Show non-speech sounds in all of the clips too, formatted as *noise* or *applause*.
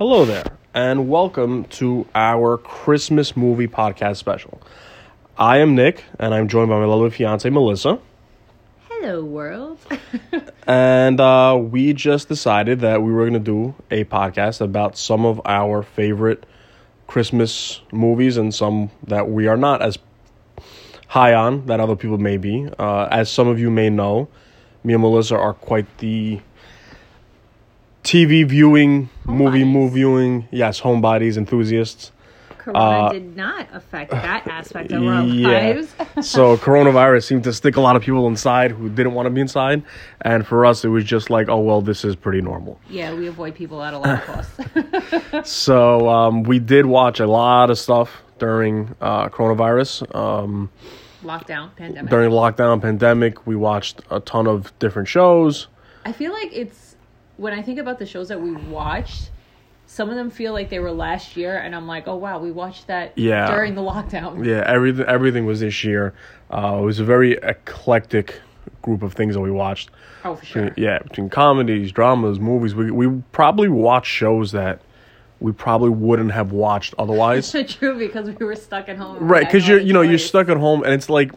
Hello there, and welcome to our Christmas movie podcast special. I am Nick, and I'm joined by my lovely fiance Melissa. Hello, world. *laughs* And uh, we just decided that we were going to do a podcast about some of our favorite Christmas movies and some that we are not as high on that other people may be. Uh, as some of you may know, me and Melissa are quite the TV viewing, movie Homebodies. movie viewing, yes, homebodies enthusiasts. Corona Uh, did not affect that *laughs* aspect of our Yeah. lives. so coronavirus seemed to stick a lot of people inside who didn't want to be inside, and for us, it was just like, oh well, this is pretty normal. yeah, we avoid people at a lot of costs. *laughs* So um, we did watch a lot of stuff during uh, coronavirus. Um, Lockdown, pandemic. during lockdown, pandemic, we watched a ton of different shows. I feel like it's when I think about the shows that we watched. Some of them feel like they were last year, and I'm like, oh wow, we watched that Yeah. during the lockdown. *laughs* Yeah, everything everything was this year. Uh, it was a very eclectic group of things that we watched. Oh, for sure. Yeah, between comedies, dramas, movies. We we probably watched shows that we probably wouldn't have watched otherwise. It's *laughs* true because we were stuck at home. right because you're you know you're stuck at home and it's like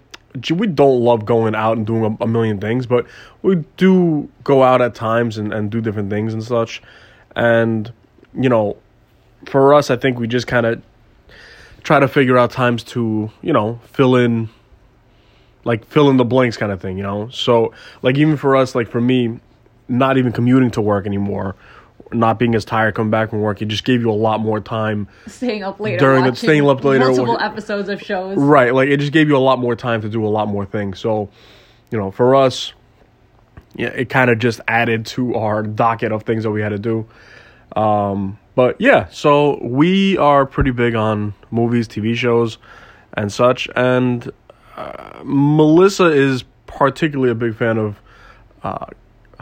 we don't love going out and doing a, a million things but we do go out at times and, and do different things and such. And you know for us i think we just kind of try to figure out times to you know fill in like fill in the blanks kind of thing you know? So like even for us like for me not even commuting to work anymore not being as tired coming back from work it just gave you a lot more time staying up later. during the- staying up later, Multiple episodes of shows. Right, like it just gave you a lot more time to do a lot more things. So, you know, for us, yeah, it kind of just added to our docket of things that we had to do. Um, but yeah, so we are pretty big on movies, TV shows, and such. And uh, Melissa is particularly a big fan of uh,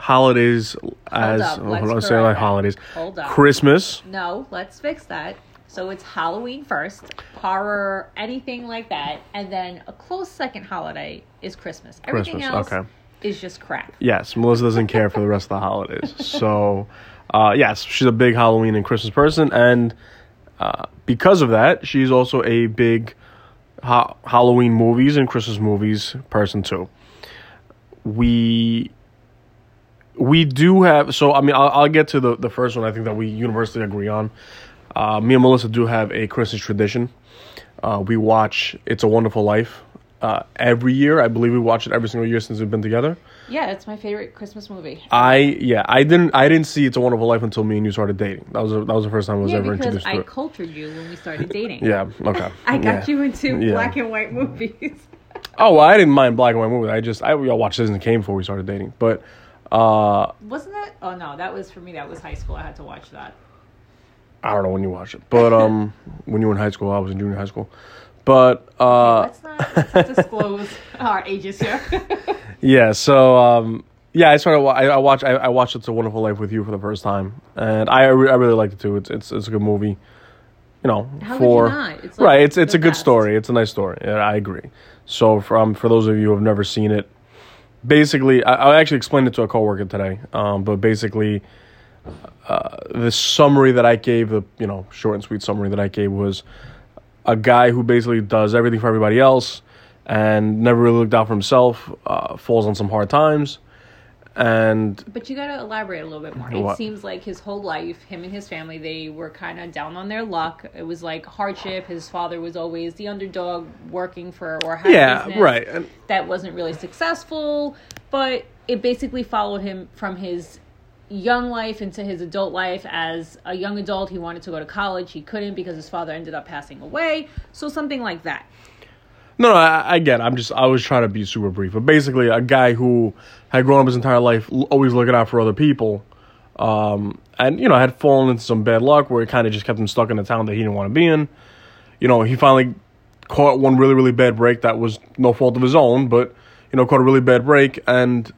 holidays as up, oh, let's I'm saying like holidays, Hold. Christmas. No, let's fix that. So it's Halloween first, horror, anything like that, and then a close second holiday is Christmas. Everything Christmas, else okay. is just crap. Yes, Melissa doesn't care for the rest of the holidays. *laughs* So, uh, yes, she's a big Halloween and Christmas person, and uh, because of that, she's also a big ha- Halloween movies and Christmas movies person too. We we do have so I mean I'll, I'll get to the the first one I think that we universally agree on. Uh, me and Melissa do have a Christmas tradition. Uh, we watch It's a Wonderful Life uh, every year. I believe we watch it every single year since we've been together. Yeah, it's my favorite Christmas movie. I yeah, I didn't I didn't see It's a Wonderful Life until me and you started dating. That was a, that was the first time I was yeah, ever because introduced I to it. cultured you when we started dating. Yeah, okay. *laughs* I got yeah. you into Yeah. black and white movies. Oh, well, I didn't mind black and white movies. I just I, I watched Citizen Kane before we started dating. But uh Wasn't that? Oh no, that was for me. That was high school. I had to watch that. I don't know when you watched it. But um *laughs* when you were in high school, I was in junior high school. But uh Let's not, let's not disclose *laughs* our ages here. *laughs* yeah, so um yeah, I started. I, I watched. I, I watched "It's a Wonderful Life" with you for the first time, and I, re- I really liked it too. It's it's it's a good movie. You know, How for you not? It's like right. It's it's a good story. It's a nice story. Yeah, I agree. So from for those of you who have never seen it, basically, I, I actually explained it to a coworker today. Um, but basically, uh, the summary that I gave, the you know short and sweet summary that I gave was a guy who basically does everything for everybody else and never really looked out for himself. Uh, falls on some hard times, and But you gotta elaborate a little bit more. What? It seems like his whole life, him and his family, they were kind of down on their luck. It was like hardship. His father was always the underdog, working for or had yeah, right. And that wasn't really successful. But it basically followed him from his young life into his adult life. As a young adult, he wanted to go to college. He couldn't because his father ended up passing away. So something like that. No, no, I, I get. It. I'm just. I was trying to be super brief, but basically, a guy who had grown up his entire life l- always looking out for other people, um, and you know had fallen into some bad luck where it kind of just kept him stuck in a town that he didn't want to be in. You know, he finally caught one really, really bad break that was no fault of his own, but you know, caught a really bad break, and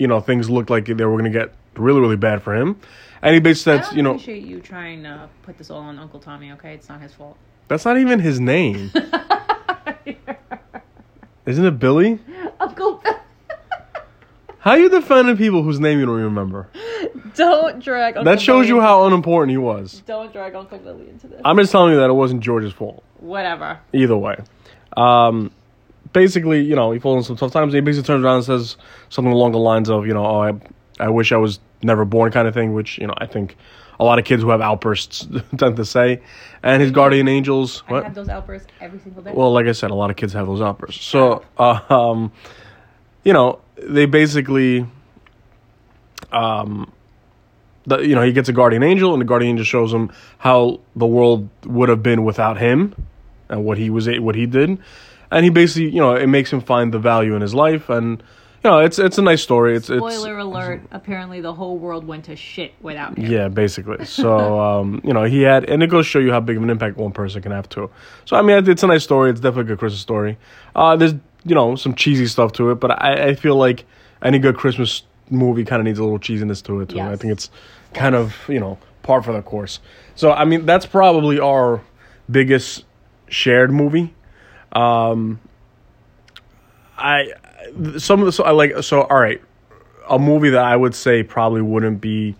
you know, things looked like they were going to get really, really bad for him. And he basically said, you know, appreciate you trying to put this all on Uncle Tommy. Okay, it's not his fault. that's not even his name. *laughs* *laughs* Isn't it Billy? Uncle. How are you defending people whose name you don't even remember? Don't drag. Uncle That shows Billy you how unimportant he was. Don't drag Uncle Billy into this. I'm just telling you that it wasn't George's fault. Whatever. Either way. Um, basically, you know, he falls in some tough times. He basically turns around and says something along the lines of, you know, oh, I, I wish I was never born kind of thing, which, you know, I think a lot of kids who have outbursts *laughs* tend to say. And his guardian angels, I have those outbursts every single day. Well, like I said, a lot of kids have those outbursts. So, uh, um, you know, they basically, um, the, you know, he gets a guardian angel, and the guardian angel shows him how the world would have been without him, and what he was, what he did, and he basically, you know, it makes him find the value in his life, and you know, it's it's a nice story. It's Spoiler it's alert: Apparently, the whole world went to shit without him. yeah, basically. So, *laughs* um, you know, he had, and it goes to show you how big of an impact one person can have too. So, I mean, it's a nice story. It's definitely a good Christmas story. Uh, there's, you know, some cheesy stuff to it, but I, I feel like any good Christmas movie kind of needs a little cheesiness to it too. I think it's kind of, you know, par for the course. So, I mean, that's probably our biggest shared movie. Um, I some of the so I like so all right, a movie that I would say probably wouldn't be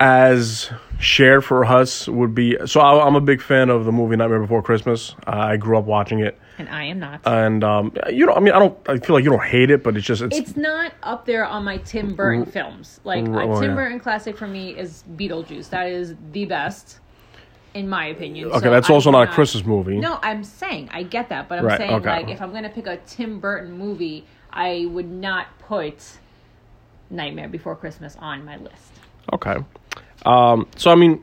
as shared for us would be so I, I'm a big fan of the movie Nightmare Before Christmas. Uh, I grew up watching it, And I am not. and um, you know, I mean, I don't, I feel like you don't hate it, but it's just it's, it's not up there on my Tim Burton films. Like a oh, Tim yeah. Burton classic for me is Beetlejuice. That is the best, in my opinion. okay. So that's also not a Christmas movie. No, I'm saying I get that, but I'm Right, saying okay. like if I'm gonna pick a Tim Burton movie, I would not put Nightmare Before Christmas on my list. Okay. Um, so I mean,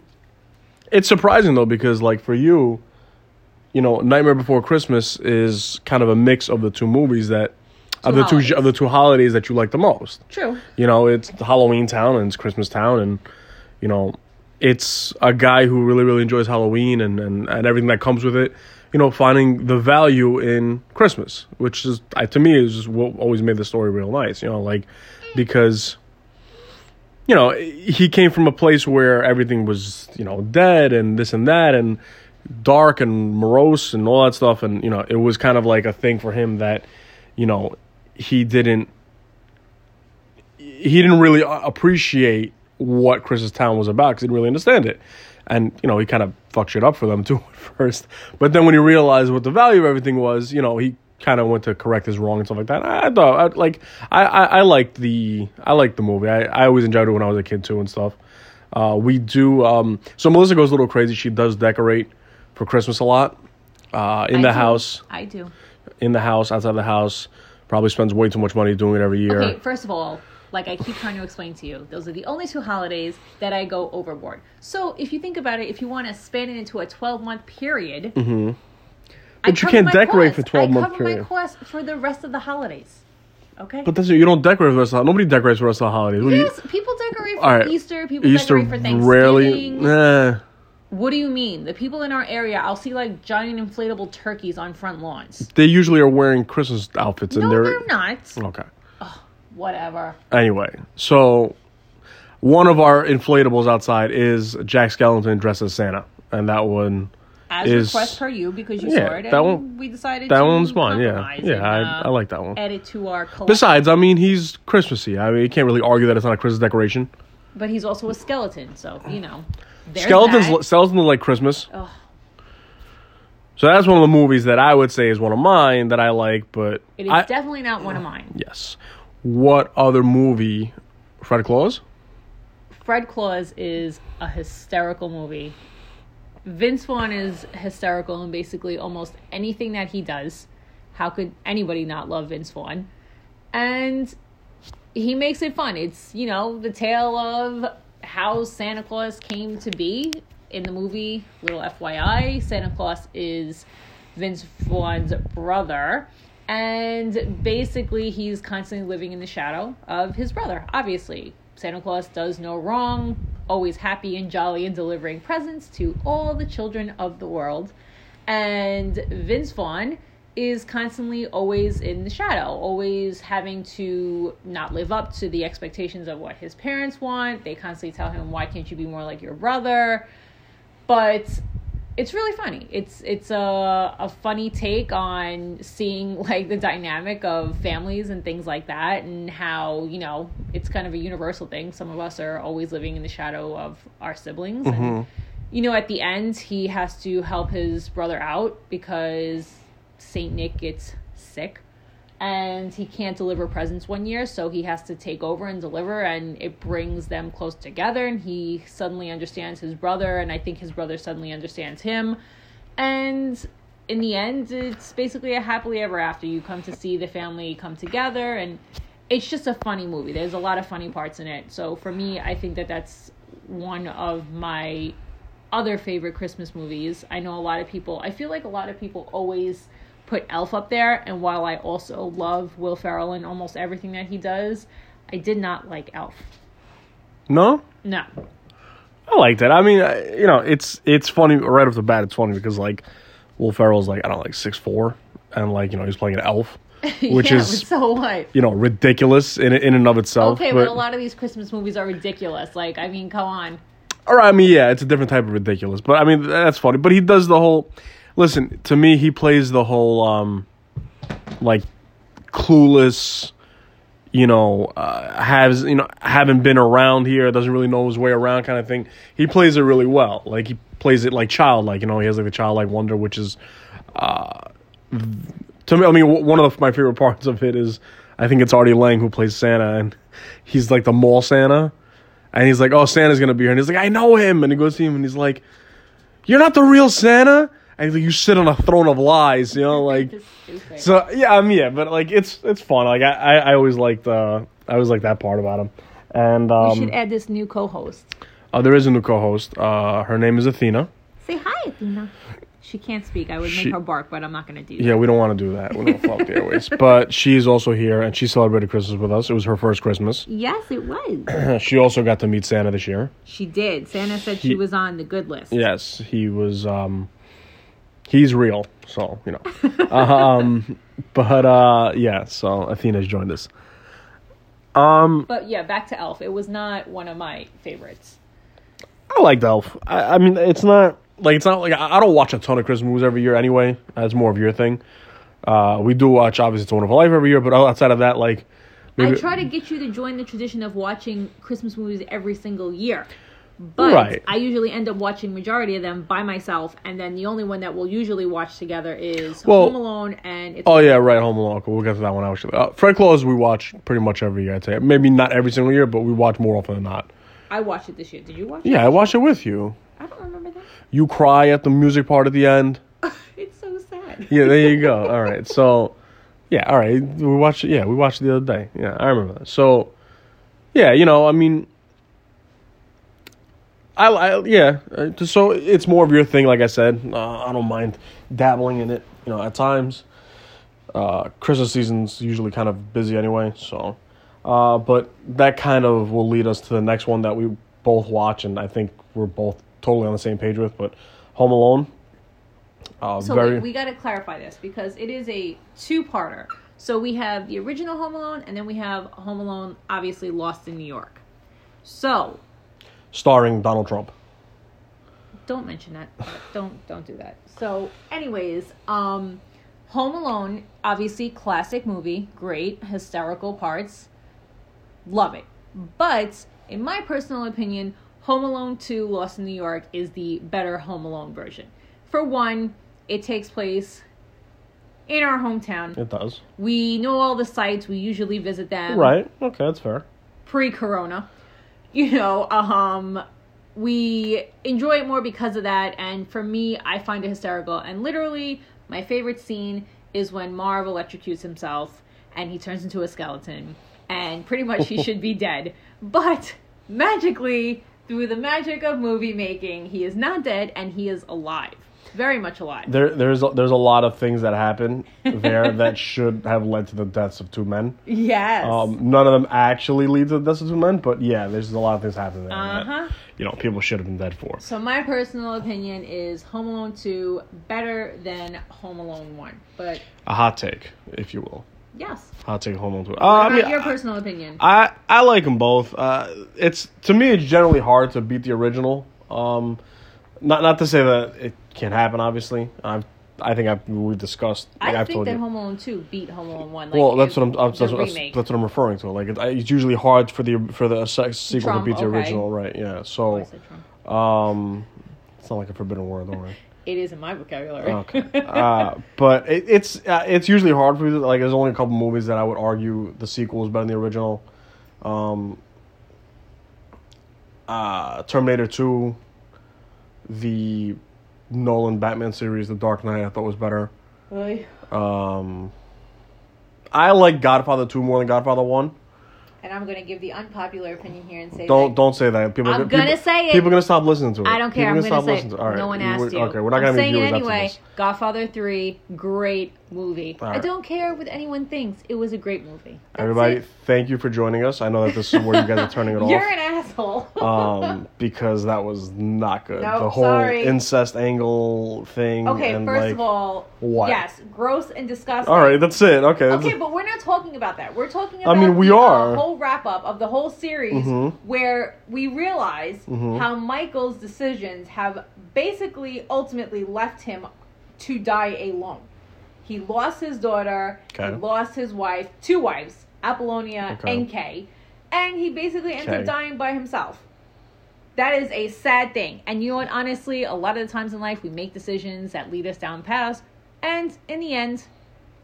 it's surprising though because like for you, you know, Nightmare Before Christmas is kind of a mix of the two movies that of the two of the two holidays that you like the most. True. You know, it's Halloween Town and it's Christmas Town, and you know, it's a guy who really really enjoys Halloween and and, and everything that comes with it. You know, finding the value in Christmas, which is I, to me is what always made the story real nice. You know, like because you know he came from a place where everything was you know dead and this and that and dark and morose and all that stuff and you know it was kind of like a thing for him that you know he didn't he didn't really appreciate what Christmas town was about because he didn't really understand it. And you know he kind of fucked shit up for them *laughs* too at first. But then when he realized what the value of everything was you know he kind of went to correct his wrong and stuff like that. I, I thought I, like I, I i liked the i liked the movie. I i always enjoyed it when i was a kid too and stuff. Uh we do um so melissa goes a little crazy. She does decorate for christmas a lot uh in I the do. house. I do. in the house outside the house. Probably spends way too much money doing it every year. Okay, first of all, like I keep trying to explain to you, those are the only two holidays that I go overboard. So if you think about it, if you want to span it into a 12 month period, mm-hmm. But you can't decorate for 12 month I cover period. my cost for the rest of the holidays. Okay. but that's it. You don't decorate for the rest of the Nobody decorates for the rest of the holidays. What do you- yes, people decorate for right. Easter. People Easter decorate for Thanksgiving. rarely. Nah. What do you mean? The people in our area, I'll see like giant inflatable turkeys on front lawns. They usually are wearing Christmas outfits, and No, they're they're not. okay. Whatever. Anyway, so one of our inflatables outside is Jack Skellington dressed as Santa, and that one, As Is- request per you because you Yeah, saw it, and that one- we decided that to one's fun. Yeah, yeah, and, I, uh, I like that one. add it to our collection. Besides, I mean, he's Christmassy. I mean, you can't really argue that it's not a Christmas decoration. but he's also a skeleton, so you know. Skeletons, that. skeletons look like Christmas. Ugh. So that's one of the movies that I would say is one of mine that I like. But It is I, definitely not one of mine. yes, what other movie? Fred Claus. Fred Claus is a hysterical movie. Vince Vaughn is hysterical in basically almost anything that he does. How could anybody not love Vince Vaughn? And he makes it fun. It's, you know, the tale of how Santa Claus came to be in the movie. Little FYI, Santa Claus is Vince Vaughn's brother. And basically, he's constantly living in the shadow of his brother, obviously. Santa Claus does no wrong, always happy and jolly and delivering presents to all the children of the world. And Vince Vaughn is constantly always in the shadow, always having to not live up to the expectations of what his parents want. They constantly tell him, Why can't you be more like your brother? But it's really funny. It's it's a a funny take on seeing *laughs* like the dynamic of families and things like that, and how you know it's kind of a universal thing. Some of us are always living in the shadow of our siblings, and mm-hmm. you know at the end he has to help his brother out because Saint Nick gets sick and he can't deliver presents one year so he has to take over and deliver and it brings them close together and he suddenly understands his brother and i think his brother suddenly understands him. And in the end it's basically a happily ever after. You come to see the family come together and it's just a funny movie. There's a lot of funny parts in it. So for me i think that that's one of my other favorite christmas movies. I know a lot of people i feel like a lot of people always put Elf up there, and while I also love Will Ferrell and almost everything that he does, I did not like Elf. No, No. I liked it. I mean, you know, it's it's funny right off the bat. It's funny because like Will Ferrell's like I don't know, like six four, and like you know he's playing an elf, *laughs* which yeah, is so what? you know ridiculous in in and of itself. Okay, but, a lot of these Christmas movies are ridiculous. Like, I mean, come on. Or I mean, yeah, it's a different type of ridiculous. But I mean, that's funny. But he does the whole. Listen to me. He plays the whole um, like clueless. You know, uh, has you know haven't been around here, doesn't really know his way around, kind of thing. He plays it really well. Like he plays it like childlike. You know, he has like the childlike wonder, which is uh, to me. I mean, one of the, my favorite parts of it is I think it's Artie Lange who plays Santa, and he's like the mall Santa. And he's like, "Oh, Santa's gonna be here," and he's like, "I know him." And he goes to him, and he's like, "You're not the real Santa." And like, "You sit on a throne of lies," you know, like. *laughs* So yeah, I mean, yeah, but like it's it's fun. Like I I, I always liked uh I always like that part about him. And we um, should add this new co-host. uh, there is a new co-host. Uh, her name is Athena. Say hi, Athena. She can't speak. I would She- make her bark, but I'm not going to do that. Yeah, we don't want to do that. We don't fuck the airways. *laughs* But she's also here, and she celebrated Christmas with us. It was her first Christmas. Yes, it was. *clears throat* She also got to meet Santa this year. she did. Santa said she was on the good list. Yes, he was. um He's real, so you know. *laughs* um, but uh yeah, so Athena's joined us. Um, But yeah, back to Elf. It was not one of my favorites. I liked Elf. I, I mean, it's not like it's not like I, I don't watch a ton of Christmas movies every year anyway. That's more of your thing. Uh, we do watch obviously It's a Wonderful Life every year, but outside of that, like I try to get you to join the tradition of watching Christmas movies every single year. But Right. I usually end up watching majority of them by myself, and then the only one that we'll usually watch together is Well- Home Alone and it's Oh yeah, right. Home Alone. We'll get to that one actually. Uh, Fred Claus we watch pretty much every year. I'd say maybe not every single year, but we watch more often than not. I watched it this year. Did you watch it? Yeah, I watched it with you. I don't remember that. You cry at the music part at the end. *laughs* It's so sad. Yeah, there you go. All right. So, yeah, all right. We watched. Yeah, we watched it the other day. Yeah, I remember that. So, yeah, you know, I mean, I, I yeah. uh, So it's more of your thing, like I said. Uh, I don't mind dabbling in it, you know, at times. Uh, Christmas season's usually kind of busy anyway, so. Uh, but that kind of will lead us to the next one that we both watch, and I think we're both totally on the same page with. But Home Alone. Uh, So very. wait, we got to clarify this because it is a two-parter. So we have the original Home Alone, and then we have Home Alone, obviously Lost in New York. So starring Donald Trump. don't mention that. don't don't do that. So, anyways, um, Home Alone, obviously classic movie, great hysterical parts, love it. But in my personal opinion, Home Alone 2 Lost in New York is the better Home Alone version. For one, it takes place in our hometown. It does. We know all the sites, we usually visit them Right. Okay, that's fair. pre-corona you know um we enjoy it more because of that. And for me i find it hysterical. And literally my favorite scene is when marv electrocutes himself and he turns into a skeleton and pretty much he should be *laughs* dead. But magically through the magic of movie making he is not dead and he is alive very much alive There, there's a, there's a lot of things that happen there *laughs* that should have led to the deaths of two men. yes Um, none of them actually lead to the deaths of two men, but yeah, there's a lot of things happening there uh-huh that you know people should have been dead for. So my personal opinion is Home Alone 2 better than Home Alone 1. But A hot take, if you will. yes. Hot take, Home Alone two. Uh, What I mean, your I- personal opinion? I I like them both. Uh, it's to me, it's generally hard to beat the original. Um, Not not to say that it can't happen. Obviously, I've I think I've we've discussed. I Like, I've think told that you. Home Alone two beat Home Alone one. Like, well, that's what I'm. That's, that's, what, that's what I'm referring to. Like it, it's usually hard for the for the se- sequel Trump, to beat the okay. original, right? Yeah. Oh, So, said um, it's not like a forbidden word, don't worry. *laughs* It is in my vocabulary. Okay. Uh, but it, it's uh, it's usually hard for me. Like, there's only a couple movies that I would argue the sequel is better than the original. Um, uh, Terminator Two, the Nolan Batman series, The Dark Knight, I thought was better. Really? Um, I like Godfather Two more than Godfather One. And I'm gonna give the unpopular opinion here and say Don't that don't say that. People. I'm people, gonna say it. People are gonna stop listening to it. I don't care. People I'm gonna gonna stop listening to it. All right. no one asked you. Okay, we're not I'm gonna saying it anyway. Godfather three, great movie. All I don't care what anyone thinks. It was a great movie. That's Everybody, it. thank you for joining us. I know that this is where you guys are turning it *laughs* off. You're an asshole. um, because that was not good. Nope, the whole sorry. incest angle thing. okay, first like, of all, what? yes, gross and disgusting. all right, that's it. Okay. that's- Okay, but we're not talking about that. We're talking about I mean, we the, uh, are. whole wrap up of the whole series Mhm. where we realize Mhm. how Michael's decisions have basically ultimately left him to die alone. He lost his daughter, Okay. he lost his wife, two wives, Apollonia Okay. and Kay, and he basically ends up dying by himself. That is a sad thing. And you know what? Honestly, a lot of the times in life, we make decisions that lead us down paths. And in the end,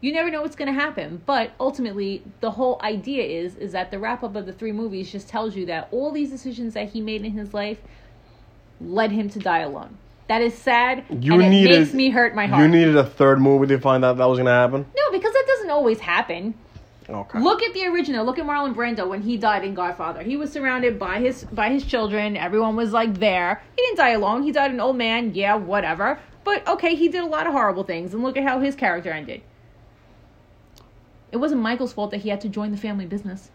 you never know what's going to happen. But ultimately, the whole idea is is that the wrap up of the three movies just tells you that all these decisions that he made in his life led him to die alone. That is sad. You and it needed- makes me hurt my heart. You needed a third movie to find out that was gonna happen. no, because that doesn't always happen. Okay. Look at the original. Look at Marlon Brando when he died in Godfather. He was surrounded by his by his children. Everyone was like there. He didn't die alone. He died an old man. Yeah, whatever. But okay, he did a lot of horrible things, and look at how his character ended. It wasn't Michael's fault that he had to join the family business.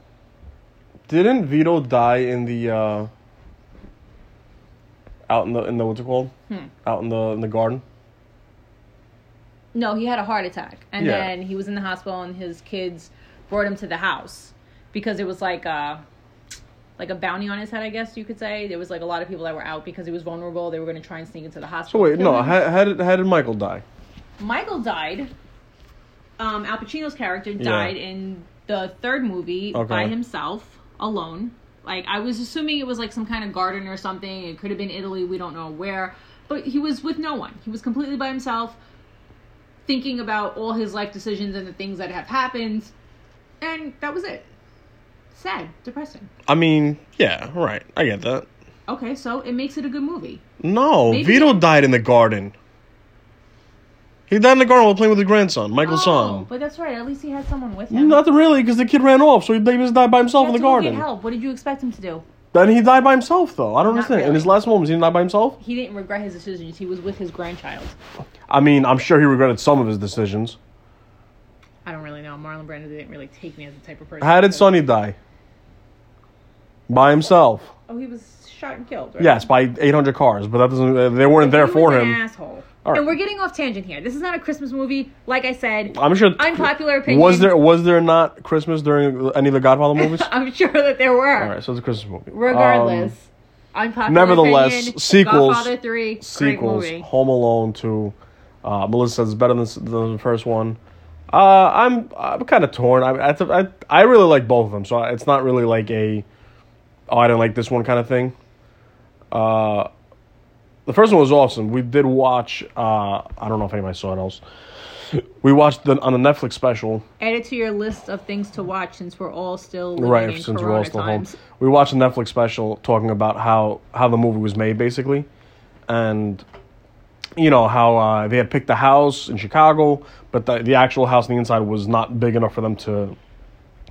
Didn't Vito die in the uh out in the in the what's it called? Hmm. Out in the in the garden. No, he had a heart attack, and Yeah. then he was in the hospital, and his kids brought him to the house because it was like a like a bounty on his head, I guess you could say. There was like a lot of people that were out because he was vulnerable. They were going to try and sneak into the hospital. So wait, no. How, how did how did Michael die? Michael died. Um, Al Pacino's character Yeah. died in the third movie Okay. by himself, alone. Like I was assuming it was like some kind of garden or something. It could have been Italy. We don't know where, but he was with no one. He was completely by himself, thinking about all his life decisions and the things that have happened, and that was it. Sad, depressing. I mean, yeah, right. I get that. Okay, so it makes it a good movie. No, Maybe- Vito died in the garden. He died in the garden while playing with his grandson, Michael's oh, son. but that's right. At least he had someone with him. Nothing really, because the kid ran off, so he, he just died by himself in the go get garden. help. What did you expect him to do? Then he died by himself, though. I don't Not understand. In his last moments, he didn't die by himself. He didn't regret his decisions. He was with his grandchild. I mean, I'm sure he regretted some of his decisions. I don't really know. Marlon Brando didn't really take me as the type of person. How did Sonny die? By himself. Oh, he was shot and killed. Right? Yes, by 800 cars, but that doesn't. uh, They weren't there He for him. Asshole. Right. And we're getting off tangent here. This is not a Christmas movie. Like I said, I'm sure. Unpopular opinion. Was there was there not Christmas during any of the Godfather *laughs* movies? I'm sure that there were. All right, so it's a Christmas movie. Regardless, Um, unpopular nevertheless, opinion, sequels- Godfather Three, sequels. Home Alone two. Uh, Melissa says it's better than, than the first one. Uh, I'm I'm kind of torn. I, I I I really like both of them, so it's not really like a oh I didn't like this one kind of thing. Uh, the first one was awesome. We did watch. Uh, I don't know if anybody saw it else. We watched the on the Netflix special. Add it to your list of things to watch since we're all still right in since we're all still times. home we watched a netflix special talking about how how the movie was made basically and you know how uh, they had picked the house in chicago but the, the actual house on the inside was not big enough for them to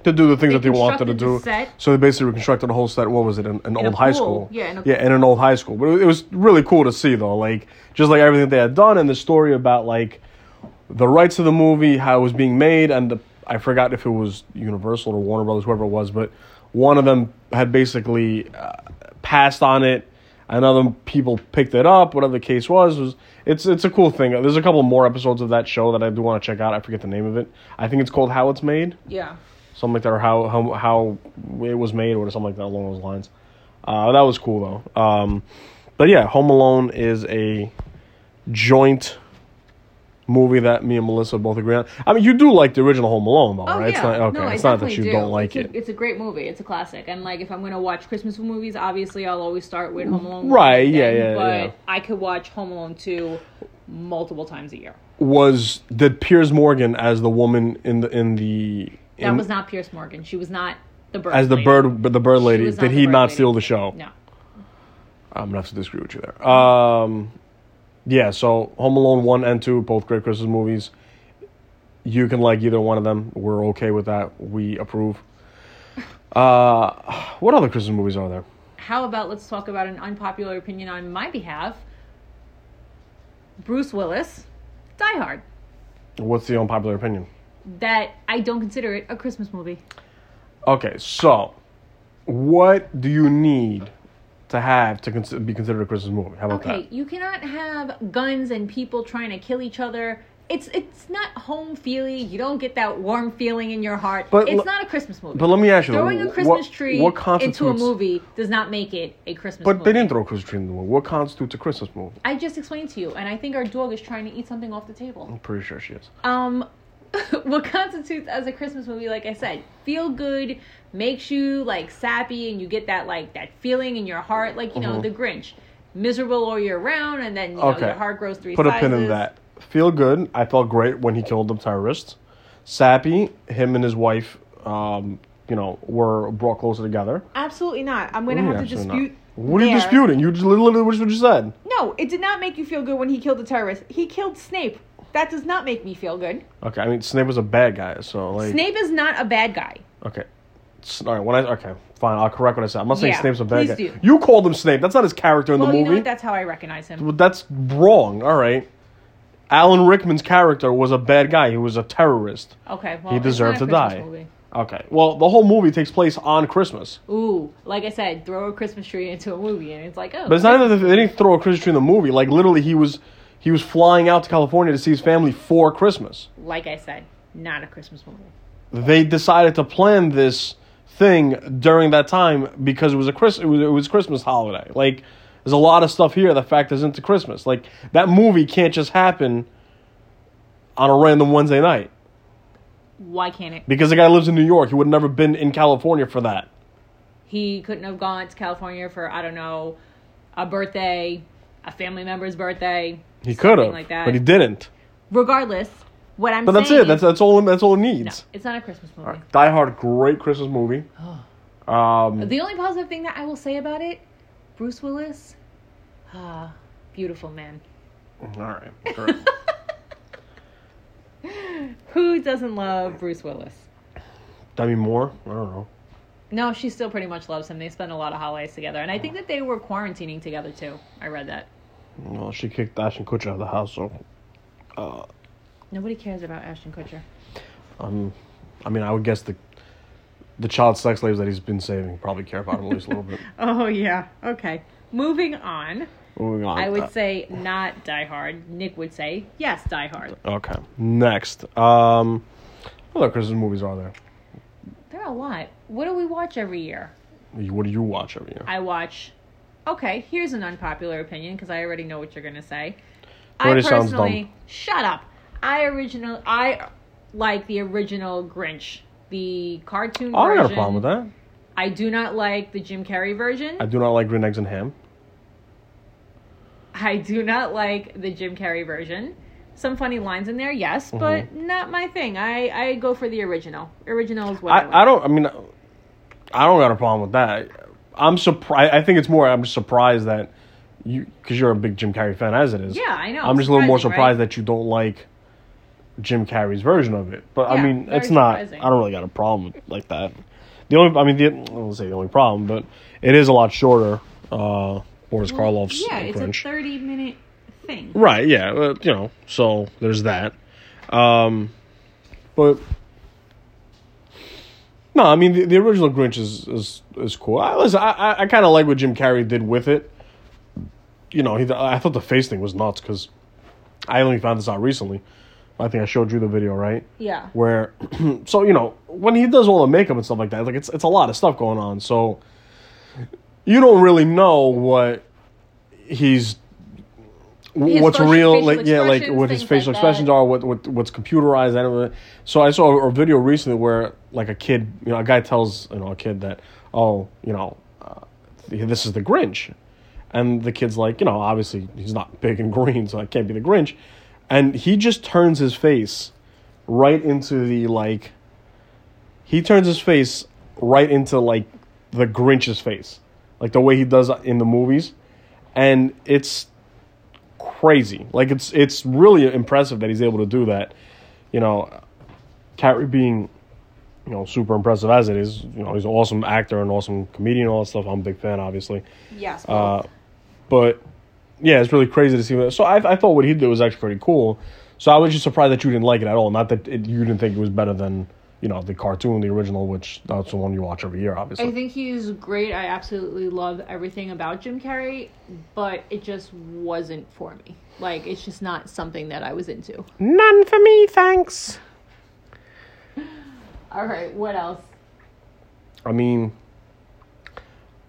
to do the things They that they wanted to do set. so they basically reconstructed a whole set what was it an, an old high school Yeah, in a- yeah in an old high school but it, was really cool to see though like just like everything they had done and the story about like the rights of the movie, how it was being made, and the, I forgot if it was Universal or Warner Brothers, whoever it was, but one of them had basically uh, passed on it, and other people picked it up. Whatever the case was, was it's it's a cool thing. There's a couple more episodes of that show that I do want to check out. I forget the name of it. I think it's called How It's Made, Yeah. Something like that, or how how how it was made, or something like that along those lines. Uh, that was cool though. Um, but yeah, Home Alone is a joint movie that me and Melissa both agree on. I mean, you do like the original Home Alone, though, Oh right? yeah, It's not okay. no, it's not that you do. don't like it's it. It's a great movie. It's a classic. And like, if I'm gonna watch Christmas movies, obviously I'll always start with Home Alone. Right, yeah, then- yeah, But yeah. I could watch Home Alone two multiple times a year. Was did Piers Morgan as the woman in the in the That in- was not Piers Morgan. She was not the bird. as the lady. bird the bird lady? Did he not lady. steal the show? No. I'm gonna have to disagree with you there. Um, yeah. So Home Alone one and two, both great Christmas movies. You can like either one of them. We're okay with that. We approve. *laughs* Uh, what other Christmas movies are there? How about let's talk about an unpopular opinion on my behalf? Bruce Willis, Die Hard. What's the unpopular opinion? That I don't consider it a Christmas movie. Okay, so what do you need to have to cons- be considered a Christmas movie? How about Okay, that? you cannot have guns and people trying to kill each other. It's it's not home feely. You don't get that warm feeling in your heart. But it's l- not a Christmas movie. But let me ask you, Throwing a what- Christmas tree what into a movie does not make it a Christmas But movie. they didn't throw a Christmas tree in the movie. What constitutes a Christmas movie? I just explained to you, and I think our dog is trying to eat something off the table. I'm pretty sure she is. Um, *laughs* what constitutes as a Christmas movie, like I said, feel good, makes you like sappy, and you get that like that feeling in your heart, like you know the Grinch, miserable all year round, and then you know Mm-hmm. Okay. your heart grows three Put a pin in that. Feel good. I felt great when he killed the terrorists. Sappy, him and his wife, um, you know, were brought closer together. Absolutely not. I'm gonna Ooh, have to dispute. not. What are you disputing? You just literally what you said. No, it did not make you feel good when he killed the terrorist. He killed Snape. That does not make me feel good. Okay, I mean Snape was a bad guy, so like Snape is not a bad guy. okay. All right, when I okay, fine, I'll correct what I said. I'm not saying Yeah, Snape's a bad please guy. do. You called him Snape. That's not his character in Well, the you know movie. what? That's how I recognize him. Well, that's wrong. All right. Alan Rickman's character was a bad guy. He was a terrorist. Okay, well, He it's deserved not a to Christmas die. movie. Okay. Well, the whole movie takes place on Christmas. Ooh, like I said, throw a Christmas tree into a movie, and it's like, oh, But it's not even that they didn't throw a Christmas tree in the movie. Like literally, he was he was flying out to California to see his family for Christmas. like I said, not a Christmas movie. They decided to plan this thing during that time because it was a Chris it was, it was Christmas holiday. Like there's a lot of stuff here that factors into Christmas. Like that movie can't just happen on a random Wednesday night Why can't it? because the guy lives in New York. He would have never been in California for that. He couldn't have gone to California for I don't know, a birthday, a family member's birthday. He could have, like that. but he didn't. Regardless, what I'm saying. But that's it. That's that's all. That's all it no, needs. it's not a Christmas movie. Die Hard, great Christmas movie. *gasps* Um, The only positive thing that I will say about it, Bruce Willis, ah, beautiful man. all right. *laughs* great. Who doesn't love Bruce Willis? Demi Moore. I don't know. No, she still pretty much loves him. They spend a lot of holidays together, and I think that they were quarantining together too. I read that. Well, she kicked Ashton Kutcher out of the house, so Nobody cares about Ashton Kutcher. um, I mean, I would guess the the child sex slaves that he's been saving probably care about him at least a little bit. *laughs* Oh yeah. Okay. Moving on. Moving on. I would Uh, say not Die Hard. Nick would say yes, Die Hard. Okay. Next. Um, what other Christmas movies are there? There are a lot. What do we watch every year? What do you watch every year? I watch. Okay, here's an unpopular opinion because I already know what you're gonna say. I personally, shut up. I original. I like the original Grinch, the cartoon I don't got a problem with that. I do not like the Jim Carrey version. I do not like green eggs and ham. I do not like the Jim Carrey version. Some funny lines in there, yes, Mm-hmm. but not my thing. I, I go for the original. Original is what I, like. I, I don't. I mean, I don't got a problem with that. I'm surprised. I think it's more. I'm surprised that you, because you're a big Jim Carrey fan, as it is. Yeah, I know. I'm just a little more surprised right? that you don't like Jim Carrey's version of it. But I mean, it's not. surprising. I don't really got a problem with like that. The only, I mean, the, I won't say the only problem, but it is a lot shorter. Uh, Boris Karloff's Yeah, it's Grinch. a 30 minute thing. Right, yeah, uh, you know, so there's that. Um, but no, I mean the, the original Grinch is is, is cool. I listen, I I, I kind of like what Jim Carrey did with it. You know, he I thought the face thing was nuts because I only found this out recently. I think I showed you the video, right? Yeah. Where, *clears throat* so you know, when he does all the makeup and stuff like that, like it's it's a lot of stuff going on. So you don't really know what he's His what's facial- real, facial like yeah, like what his facial like expressions that. are, what, what what's computerized. And so I saw a video recently where like a kid, you know, a guy tells you know a kid that oh you know uh, this is the Grinch, and the kid's like you know obviously he's not big and green, so it can't be the Grinch, and he just turns his face right into the like he turns his face right into like the Grinch's face, like the way he does in the movies, and it's crazy. Like it's it's really impressive that he's able to do that. You know, Carrey being you know super impressive as it is. You know, he's an awesome actor and awesome comedian and all that stuff. I'm a big fan, obviously. Yes. Uh, but yeah, it's really crazy to see. So I I thought what he did was actually pretty cool. So I was just surprised that you didn't like it at all. Not that it, you didn't think it was better than you know the cartoon, the original, which that's the one you watch every year, obviously. I think he's great. I absolutely love everything about Jim Carrey, but it just wasn't for me. Like it's just not something that I was into. None for me, thanks. All right, what else? I mean,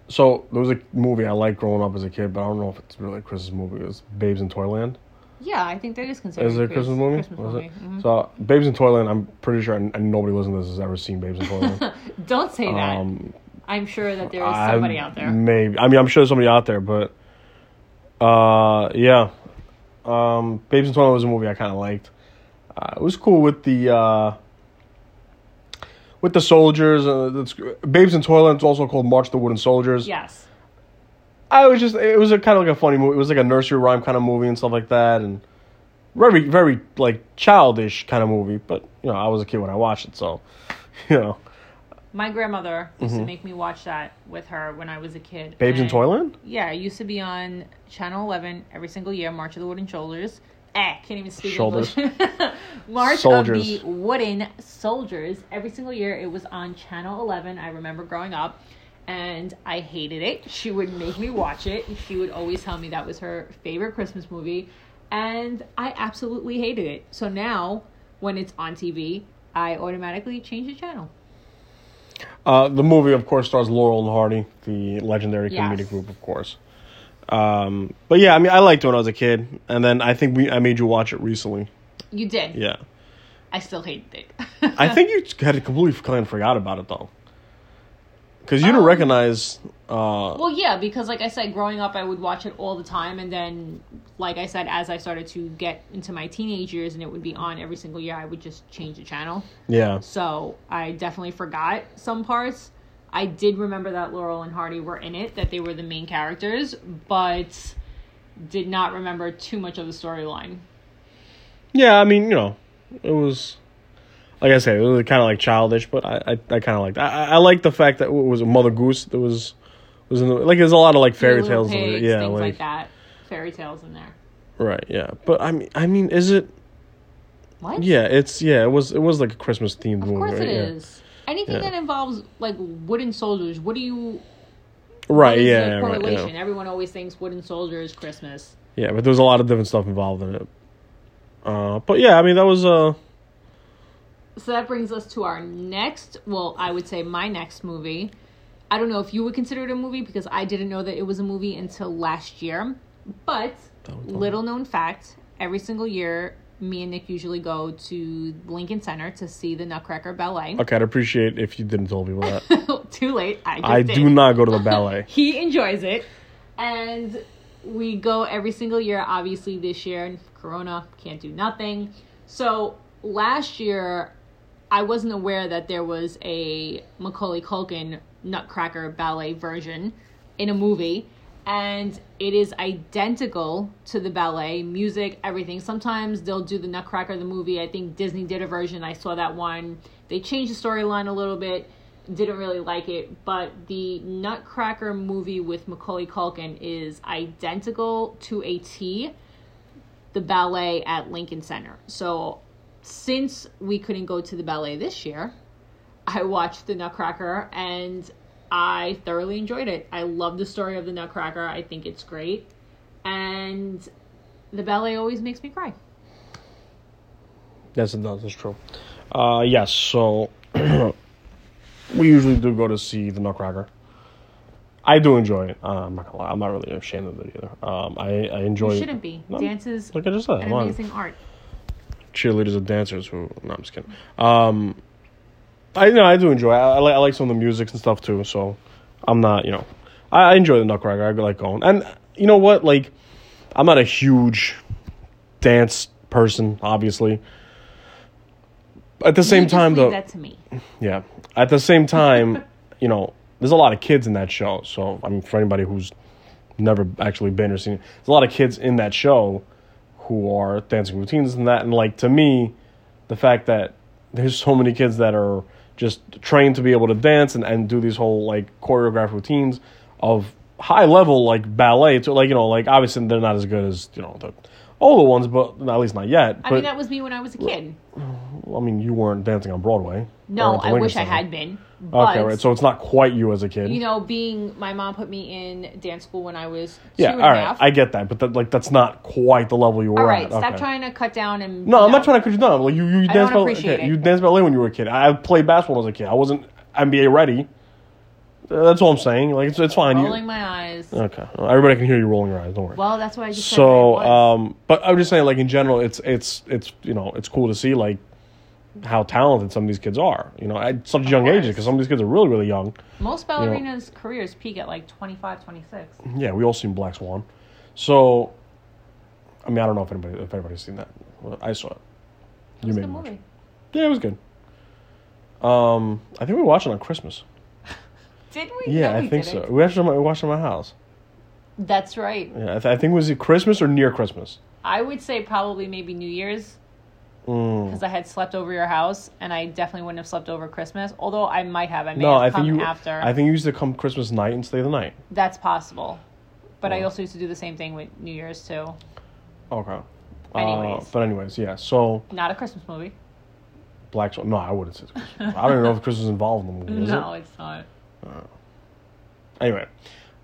so there was a movie I liked growing up as a kid, but I don't know if it's really a Christmas movie. It was Babes in Toyland. Yeah, I think that is considered Is it a Christmas movie? Christmas movie. it? Mhm. So Babes in Toyland, I'm pretty sure, and, and nobody listening to this has ever seen Babes in Toyland. *laughs* Don't say that. um, I'm sure that there is somebody out there. Maybe. I mean, I'm sure there's somebody out there, but uh, yeah. Um, Babes in Toyland was a movie I kind of liked. Uh, it was cool with the uh, with the soldiers. Uh, Babes in Toyland is also called March the Wooden Soldiers. Yes. I was just it was a kind of like a funny movie. It was like a nursery rhyme kind of movie and stuff like that, and very very like childish kind of movie. But you know, I was a kid when I watched it, so *laughs* you know, My grandmother used to make me watch that with her when I was a kid. Mm-hmm. Babes in And- Toyland. Yeah, it used to be on Channel 11 every single year, March of the Wooden Shoulders. Eh, can't even speak Shoulders. English. *laughs* March Soldiers. of the Wooden Soldiers. Every single year, it was on Channel 11. I remember growing up, and I hated it. She would make me watch it. She would always tell me that was her favorite Christmas movie, and I absolutely hated it. So now, when it's on TV, I automatically change the channel. Uh, the movie, of course, stars Laurel and Hardy, the legendary Yes. comedic group, of course. Um, but yeah, I mean, I liked it when I was a kid, and then I think we I made you watch it recently. You did. Yeah, I still hated it. I *laughs* think you had completely kind of forgot about it though, because you didn't Um, recognize. Uh, Well, yeah, because like I said, growing up, I would watch it all the time, and then, like I said, as I started to get into my teenage years, and it would be on every single year, I would just change the channel. yeah, So I definitely forgot some parts. I did remember that Laurel and Hardy were in it, that they were the main characters, but did not remember too much of the storyline. yeah. I mean, you know, it was like I said, it was kind of like childish, but I I, I kind of liked. I, I like the fact that it was a Mother Goose that was was in the like. There's a lot of like fairy tales, in it. Yeah, things like, like that, fairy tales in there. right, yeah. But I mean, I mean, is it? What? Yeah, it's yeah. It was it was like a Christmas themed Of movie. course right? it yeah. is. Anything Yeah. that involves like wooden soldiers, what do you Right. Yeah. yeah, right, correlation? yeah. Everyone always thinks wooden soldiers Christmas. Yeah, but there's a lot of different stuff involved in it. Uh, but yeah, I mean that was uh So that brings us to our next, well, I would say my next movie. I don't know if you would consider it a movie because I didn't know that it was a movie until last year. But little known fact, every single year me and Nick usually go to Lincoln Center to see the Nutcracker Ballet. okay. I'd appreciate if you didn't tell people that. *laughs* Too late. I, I did. do not go to the ballet. *laughs* he enjoys it and we go every single year obviously this year corona can't do nothing so last year i wasn't aware that there was a macaulay culkin nutcracker ballet version in a movie and it is identical to the ballet music everything. Sometimes they'll do the nutcracker the movie. I think disney did a version. I saw that one. They changed the storyline a little bit didn't really like it, but the Nutcracker movie with Macaulay Culkin is identical to a T the ballet at Lincoln Center. So, since we couldn't go to the ballet this year, I watched the Nutcracker and I thoroughly enjoyed it. I love the story of the Nutcracker. I think it's great. And the ballet always makes me cry. Yes, it does. It's true. Uh, yes. So *clears throat* we usually do go to see the Nutcracker. I do enjoy it. Uh, I'm not gonna lie. I'm not really ashamed of it either. Um, I I enjoy. You shouldn't be. No, Dance is Like I just said, an amazing art. cheerleaders and dancers who no i'm just kidding um i you know i do enjoy. I, I like i like some of the music and stuff too so i'm not you know i, I enjoy the nutcracker i like going and you know what like i'm not a huge dance person obviously at the same You just time though that to me. *laughs* yeah. At the same time, *laughs* you know, there's a lot of kids in that show. So, I mean, for anybody who's never actually been or seen it, there's a lot of kids in that show who are dancing routines and that. And, like, to me, the fact that there's so many kids that are just trained to be able to dance and, and do these whole, like, choreographed routines of high level, like, ballet. To, like, you know, like, obviously they're not as good as, you know, the older ones, but at least not yet. I but, mean, that was me when I was a kid. I mean, you weren't dancing on Broadway. No, or at the I wish I had been. Okay, right. So it's not quite you as a kid. you know, being my mom put me in dance school when I was two yeah, and all right. half. I get that, but that, like that's not quite the level you were All right, at. stop Okay. trying to cut down and. No, I'm not trying to cut you down. Like you, you danced ballet. okay. You danced ballet when you were a kid. I played basketball as a kid. I wasn't NBA ready. That's all I'm saying. Like it's it's fine. You- Rolling my eyes. okay, everybody can hear you rolling your eyes. Don't worry. Well, that's why I just said so, I was. um, but I'm just saying, like in general, it's it's it's you know it's cool to see like how talented some of these kids are. You know, at such young ages because some of these kids are really really young. Most ballerinas' careers peak at like 25, 26. Yeah, we all seen Black Swan. So, I mean, I don't know if anybody if anybody's seen that. Well, I saw it. It a made watch movie. Yeah, it was good. Um, I think we watched it on Christmas. Did we? Yeah, No, I we think didn't. so. We actually we watched at my house. That's right. Yeah, I, th- I think was it Christmas or near Christmas. I would say probably maybe New Year's Mm. because I had slept over your house, and I definitely wouldn't have slept over Christmas. Although I might have. I may No, have I come think you. after. I think you used to come Christmas night and stay the night. That's possible. But I also used to do the same thing with New Year's too. Okay. Uh, Anyways. but anyways, yeah. So Not a Christmas movie. Black Swan. No, I wouldn't say it's Christmas. I don't even know if Christmas is involved in the movie. *laughs* No, it? it's not. Anyway,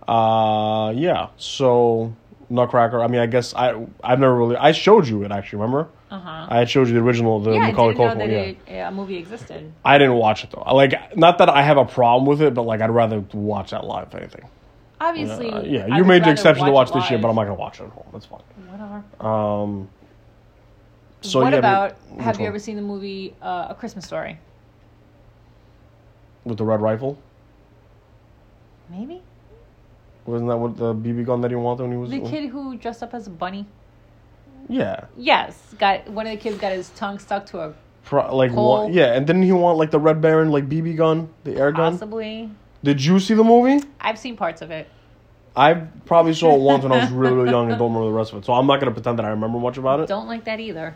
uh, yeah. So Nutcracker. I mean, I guess I I've never really. I showed you it actually. Remember? Uh huh. I had showed you the original, the Yeah, I Macaulay Culkin one. Yeah. it, a movie existed. I didn't watch it though. Like, not that I have a problem with it, but like, I'd rather watch that live. If anything. Obviously, Uh, yeah, you would made the exception to watch this shit, but I'm not gonna watch it at home. That's fine. Whatever. Um. So what yeah, about? but- have you one? ever seen the movie uh, A Christmas Story? with the red rifle? Maybe Wasn't that what the BB gun that he wanted when he was? the kid who dressed up as a bunny. Yeah. Yes, got one of the kids got his tongue stuck to a Pro- like what? Yeah, and didn't he want like the Red Baron like BB gun, the air gun? possibly. Did you see the movie? I've seen parts of it. I probably saw it once when I was *laughs* really, really young and don't remember the rest of it. So I'm not gonna pretend that I remember much about it. Don't like that either.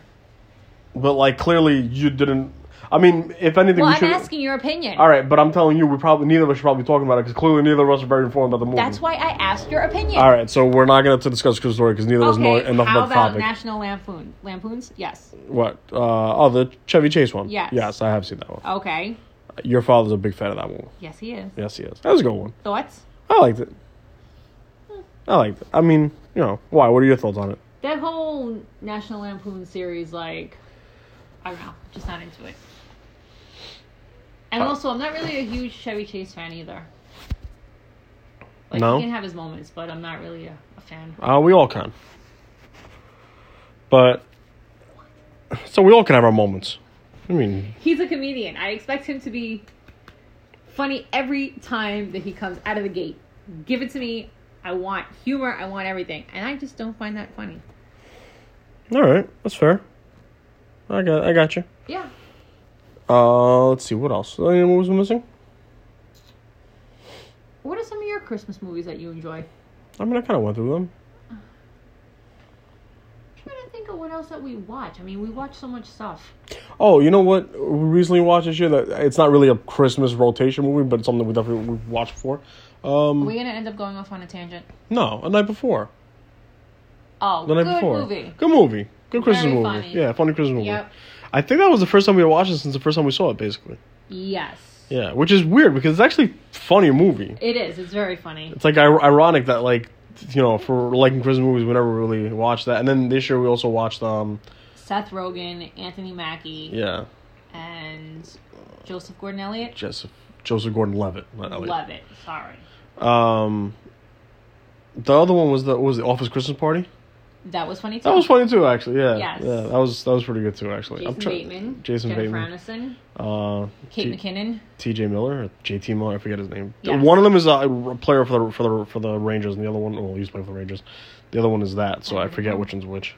But like clearly you didn't. I mean, if anything, Well, we I'm should. asking your opinion. All right, but I'm telling you, we probably neither of us should probably be talking about it because clearly neither of us are very informed about the movie. That's why I asked your opinion. All right, so we're not going to discuss Christmas story because neither of us know enough how about the about. National Lampoon? Lampoons? Yes. what? Uh, oh, the Chevy Chase one. Yes. Yes, I have seen that one. Okay. Your father's a big fan of that one. Yes, he is. Yes, he is. That was a good one. Thoughts? I liked it. I liked it. I mean, you know, why? What are your thoughts on it? That whole National Lampoon series, like, I don't know, just not into it. And also, I'm not really a huge Chevy Chase fan either. Like, No? he can have his moments, but I'm not really a, a fan. Uh, we all can. But so we all can have our moments. I mean, He's a comedian. I expect him to be funny every time that he comes out of the gate. Give it to me. I want humor. I want everything. And I just don't find that funny. all right, that's fair. I got, I got you. Yeah. Uh, let's see what else. Any movies we're missing? What are some of your Christmas movies that you enjoy? I mean, I kind of went through them. I'm trying to think of what else that we watch. I mean, we watch so much stuff. Oh, you know what? We recently watched this year that it's not really a Christmas rotation movie, but it's something we definitely we've watched before. Um, we gonna end up going off on a tangent? no, a night before. Oh, The night good before. movie. Good movie. Good Christmas Very movie. funny. Yeah, funny Christmas movie. Yep. I think that was the first time we watched it since the first time we saw it, basically. Yes. Yeah, which is weird because it's actually a funny movie. It is. It's very funny. It's like ir- ironic that like you know for liking Christmas movies we never really watched that, and then this year we also watched um Seth Rogen, Anthony Mackie, yeah and Joseph Gordon-Levitt. Joseph Joseph Gordon-Levitt, not Elliot. Love it. Sorry. Um, the other one was the what was the Office Christmas Party. That was funny too. That was funny too, actually. Yeah, Yes. yeah, that was that was pretty good too, actually. Jason try- Bateman, Jason Jennifer Bateman, Aniston, uh, Kate T- McKinnon. T.J. Miller or J.T. Miller, I forget his name. Yes. One of them is a a player for the for the for the Rangers, and the other one, well, he's playing for the Rangers. The other one is that, so I forget which one's which.